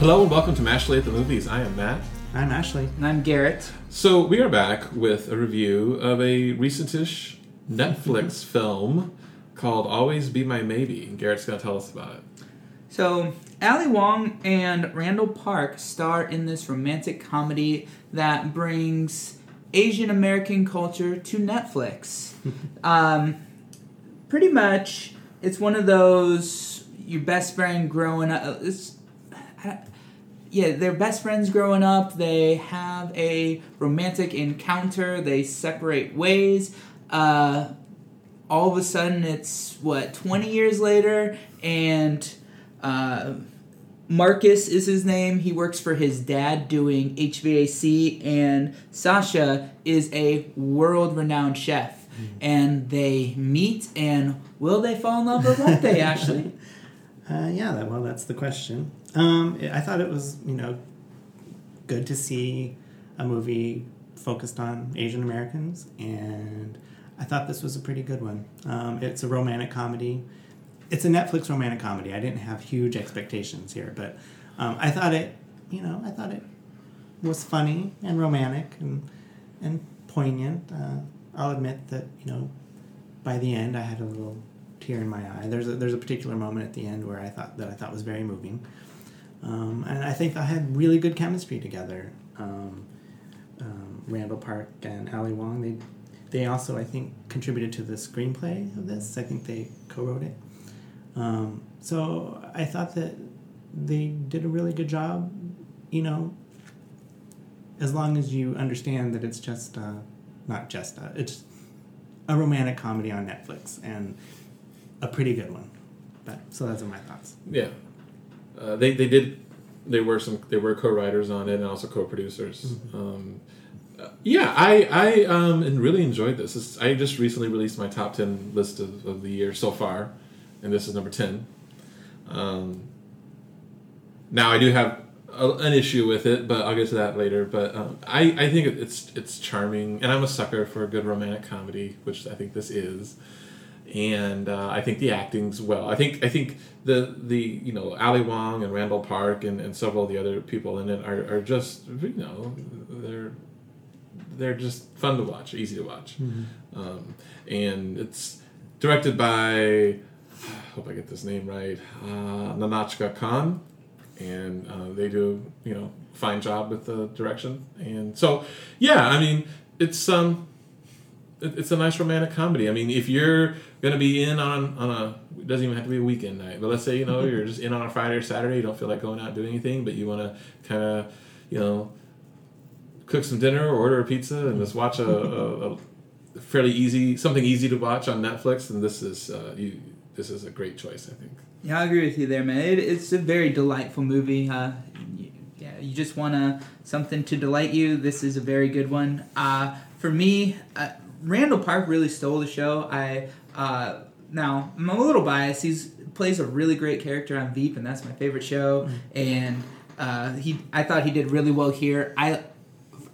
Hello and welcome to Mashley at the Movies. I am Matt. I'm Ashley. And I'm Garrett. So we are back with a review of a recentish Netflix film called Always Be My Maybe. And Garrett's going to tell us about it. So, Ali Wong and Randall Park star in this romantic comedy that brings Asian American culture to Netflix. um, pretty much, it's one of those your best friend growing up. It's, yeah, they're best friends growing up. They have a romantic encounter. They separate ways. Uh, all of a sudden, it's what twenty years later, and uh, Marcus is his name. He works for his dad doing HVAC, and Sasha is a world-renowned chef. Mm. And they meet, and will they fall in love or won't they, Ashley? Uh, yeah, well, that's the question. Um, I thought it was, you know, good to see a movie focused on Asian Americans, and I thought this was a pretty good one. Um, it's a romantic comedy. It's a Netflix romantic comedy. I didn't have huge expectations here, but um, I thought it, you know, I thought it was funny and romantic and and poignant. Uh, I'll admit that, you know, by the end, I had a little tear in my eye. There's a, there's a particular moment at the end where I thought that I thought was very moving. Um, and I think I had really good chemistry together. Um, um, Randall Park and Ali Wong, they they also I think contributed to the screenplay of this. I think they co-wrote it. Um, so I thought that they did a really good job. You know, as long as you understand that it's just uh, not just uh, it's a romantic comedy on Netflix and a pretty good one. But so those are my thoughts. Yeah, uh, they they did. They were some. They were co-writers on it and also co-producers. Mm-hmm. Um, uh, yeah, I I um and really enjoyed this. this. I just recently released my top ten list of, of the year so far, and this is number ten. Um, now I do have a, an issue with it, but I'll get to that later. But um, I I think it's it's charming, and I'm a sucker for a good romantic comedy, which I think this is and uh, I think the acting's well. I think I think the the you know Ali Wong and Randall Park and, and several of the other people in it are, are just you know they're they're just fun to watch, easy to watch, mm-hmm. um, and it's directed by I hope I get this name right uh, Nahnatchka Khan, and uh, they do you know fine job with the direction, and so yeah, I mean it's um it's a nice romantic comedy. I mean, if you're gonna be in on on a it doesn't even have to be a weekend night, but let's say you know you're just in on a Friday or Saturday, you don't feel like going out and doing anything, but you want to kind of you know cook some dinner or order a pizza and just watch a, a, a, fairly easy something easy to watch on Netflix, and this is uh, you this is a great choice, I think. Yeah, I agree with you there, man. It, it's a very delightful movie. Uh, you, yeah, you just want to something to delight you. This is a very good one. Uh, for me, uh, Randall Park really stole the show. I uh, now I'm a little biased. He's plays a really great character on Veep, and that's my favorite show. Mm-hmm. And uh, he, I thought he did really well here. I,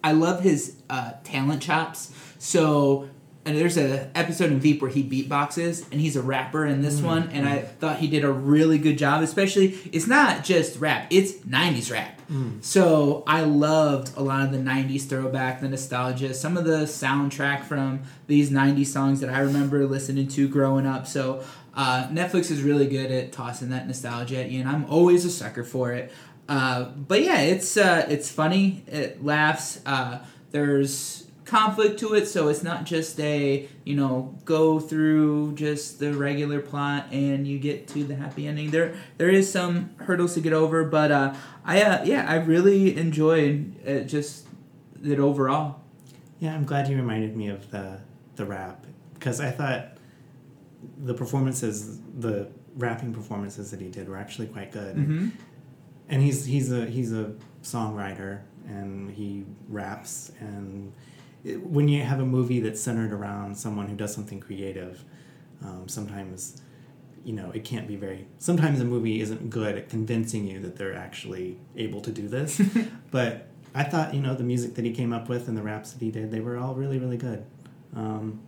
I love his uh, talent chops. So and there's a episode in Veep where he beatboxes, and he's a rapper in this mm-hmm. one, and I thought he did a really good job. Especially, it's not just rap; it's '90s rap. Mm. So I loved a lot of the '90s throwback, the nostalgia, some of the soundtrack from these '90s songs that I remember listening to growing up. So uh, Netflix is really good at tossing that nostalgia at you, and I'm always a sucker for it. Uh, but yeah, it's uh, it's funny. It laughs. Uh, there's conflict to it so it's not just a you know go through just the regular plot and you get to the happy ending. There there is some hurdles to get over but uh i uh, yeah i really enjoyed it just it overall. Yeah i'm glad you reminded me of the the rap because i thought the performances the rapping performances that he did were actually quite good. Mm-hmm. and he's he's a he's a songwriter and he raps and when you have a movie that's centered around someone who does something creative, um, sometimes you know it can't be very. Sometimes a movie isn't good at convincing you that they're actually able to do this. but I thought you know the music that he came up with and the raps that he did, they were all really really good. Um,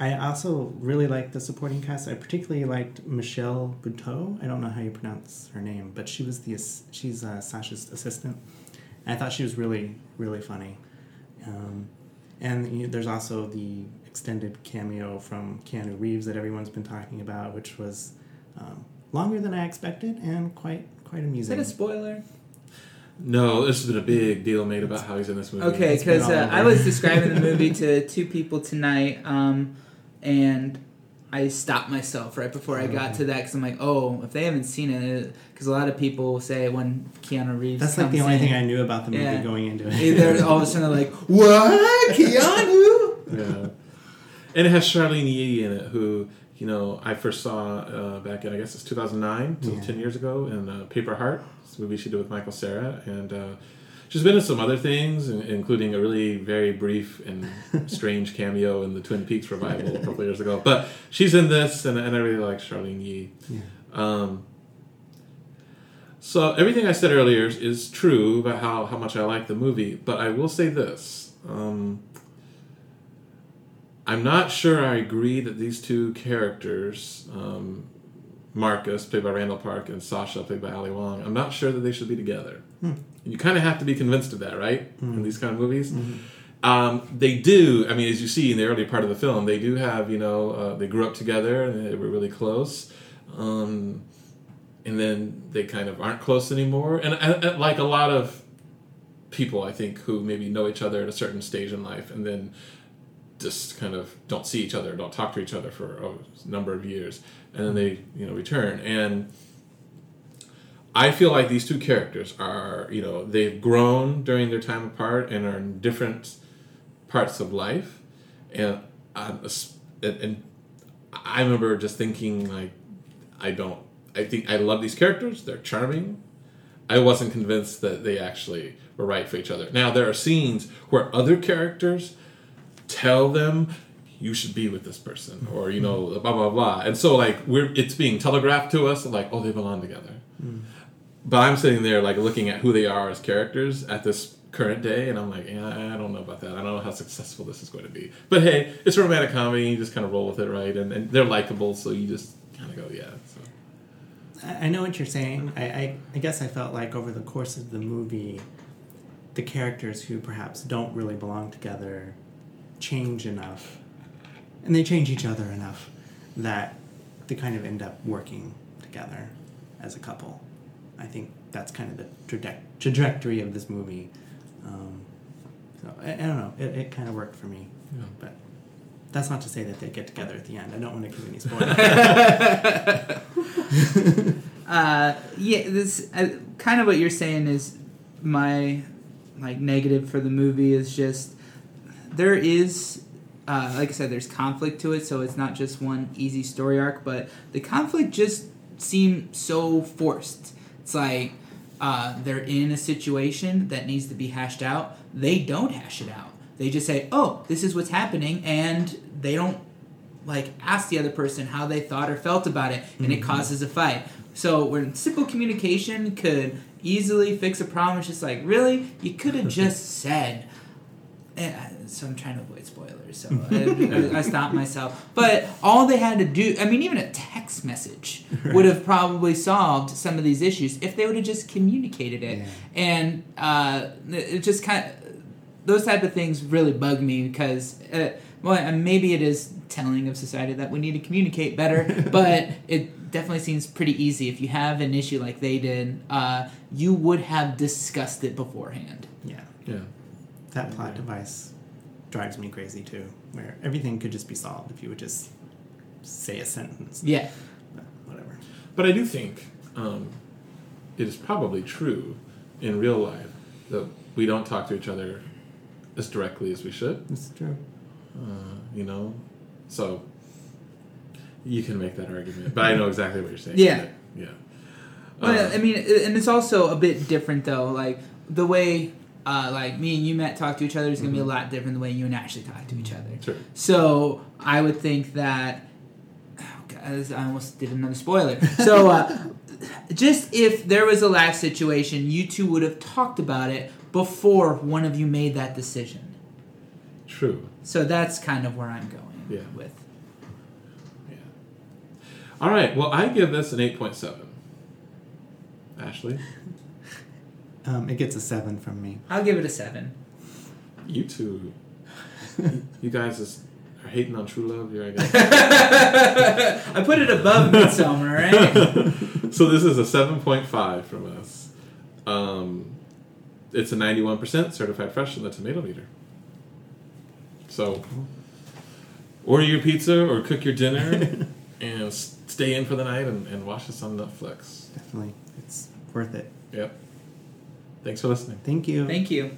I also really liked the supporting cast. I particularly liked Michelle Buteau. I don't know how you pronounce her name, but she was the she's uh, Sasha's assistant. And I thought she was really really funny. Um, and you there's also the extended cameo from Keanu Reeves that everyone's been talking about, which was um, longer than I expected and quite quite amusing. Is that a spoiler? No, this has been a big deal made about how he's in this movie. Okay, because uh. I was describing the movie to two people tonight, um, and I stopped myself right before I got to that because I'm like, oh, if they haven't seen it, because a lot of people say when Keanu Reeves. That's like the only in, thing I knew about the movie Yeah. going into it. They're all of a sudden like, what, Keanu? Yeah. And it has Charlyne Yi in it, who, you know, I first saw uh, back in, I guess it's 2009, so Yeah. 10 years ago, in uh, Paper Heart, this movie she did with Michael Cera. And uh, she's been in some other things, including a really very brief and strange cameo in the Twin Peaks revival a couple years ago. But she's in this, and, and I really like Charlyne Yi. Yeah. Um, so everything I said earlier is, is true about how, how much I like the movie, but I will say this. Um, I'm not sure I agree that these two characters, um, Marcus, played by Randall Park, and Sasha, played by Ali Wong, I'm not sure that they should be together. You kind of have to be convinced of that, right? In these kind of movies. Um, they do. I mean, as you see in the early part of the film, they do have. You know, uh, they grew up together and they were really close. Um, and then they kind of aren't close anymore. And, and, and like a lot of people, I think, who maybe know each other at a certain stage in life, and then just kind of don't see each other, don't talk to each other for a number of years, and then they you know return. And I feel like these two characters are you know they've grown during their time apart and are in different parts of life, and I'm, and, I remember just thinking like I don't I think I love these characters they're charming I wasn't convinced that they actually were right for each other. Now there are scenes where other characters tell them you should be with this person or you know blah blah blah and so like we're it's being telegraphed to us like oh they belong together. Hmm. But i'm sitting there like looking at who they are as characters at this current day and i'm like yeah, i don't know about that. I don't know how successful this is going to be. But hey it's a romantic comedy you just kind of roll with it right? And, and they're likable so you just kind of go yeah so. I I know what you're saying. I, I, I guess I felt like over the course of the movie, the characters who perhaps don't really belong together change enough, and they change each other enough that they kind of end up working together as a couple. I think that's kind of the traje- trajectory of this movie. Um, so I, I don't know. It, it kind of worked for me, Yeah. but that's not to say that they get together at the end. I don't want to give any spoilers. Uh, yeah, this uh, kind of what you're saying is my like negative for the movie is just there is uh, like I said, there's conflict to it, so it's not just one easy story arc, but the conflict just seems so forced. It's like uh, they're in a situation that needs to be hashed out. They don't hash it out. They just say, "Oh, this is what's happening," and they don't like ask the other person how they thought or felt about it, and it causes a fight. So when simple communication could easily fix a problem, it's just like, really, you could have just said. And I- so I'm trying to avoid spoilers, so I, I stopped myself. But all they had to do, I mean, even a text message would have probably solved some of these issues if they would have just communicated it. Yeah. And uh, it just kind of those type of things really bug me because uh, well maybe it is telling of society that we need to communicate better but it definitely seems pretty easy if you have an issue like they did uh, you would have discussed it beforehand yeah. yeah That plot device drives me crazy too, where everything could just be solved if you would just say a sentence. yeah But whatever. But I do think um, it is probably true in real life that we don't talk to each other as directly as we should. It's true. Uh, you know, so you can make that argument. But I know exactly what you're saying. Yeah. yeah. Well, Uh, I mean, and it's also a bit different though. Like the way, uh, like me and you, Matt, talk to each other is going to be a lot different than the way you and Ashley talk to each other. Sure. So I would think that. Oh God, I almost did another spoiler. So, uh, just if there was a laugh situation, you two would have talked about it before one of you made that decision. True. So that's kind of where I'm going Yeah. with Yeah. All right. Well, I give this an eight point seven. Ashley, Um, it gets a seven from me. I'll give it a seven. you two, you guys is, are hating on True Love. You're I guess. I put it above Midsommar, right? so this is a seven point five from us. Um, it's a ninety-one percent certified fresh in the tomato meter. So, order your pizza or cook your dinner, and stay in for the night and, and watch this on Netflix. Definitely, it's worth it. Yep. Thanks for listening. Thank you. Thank you.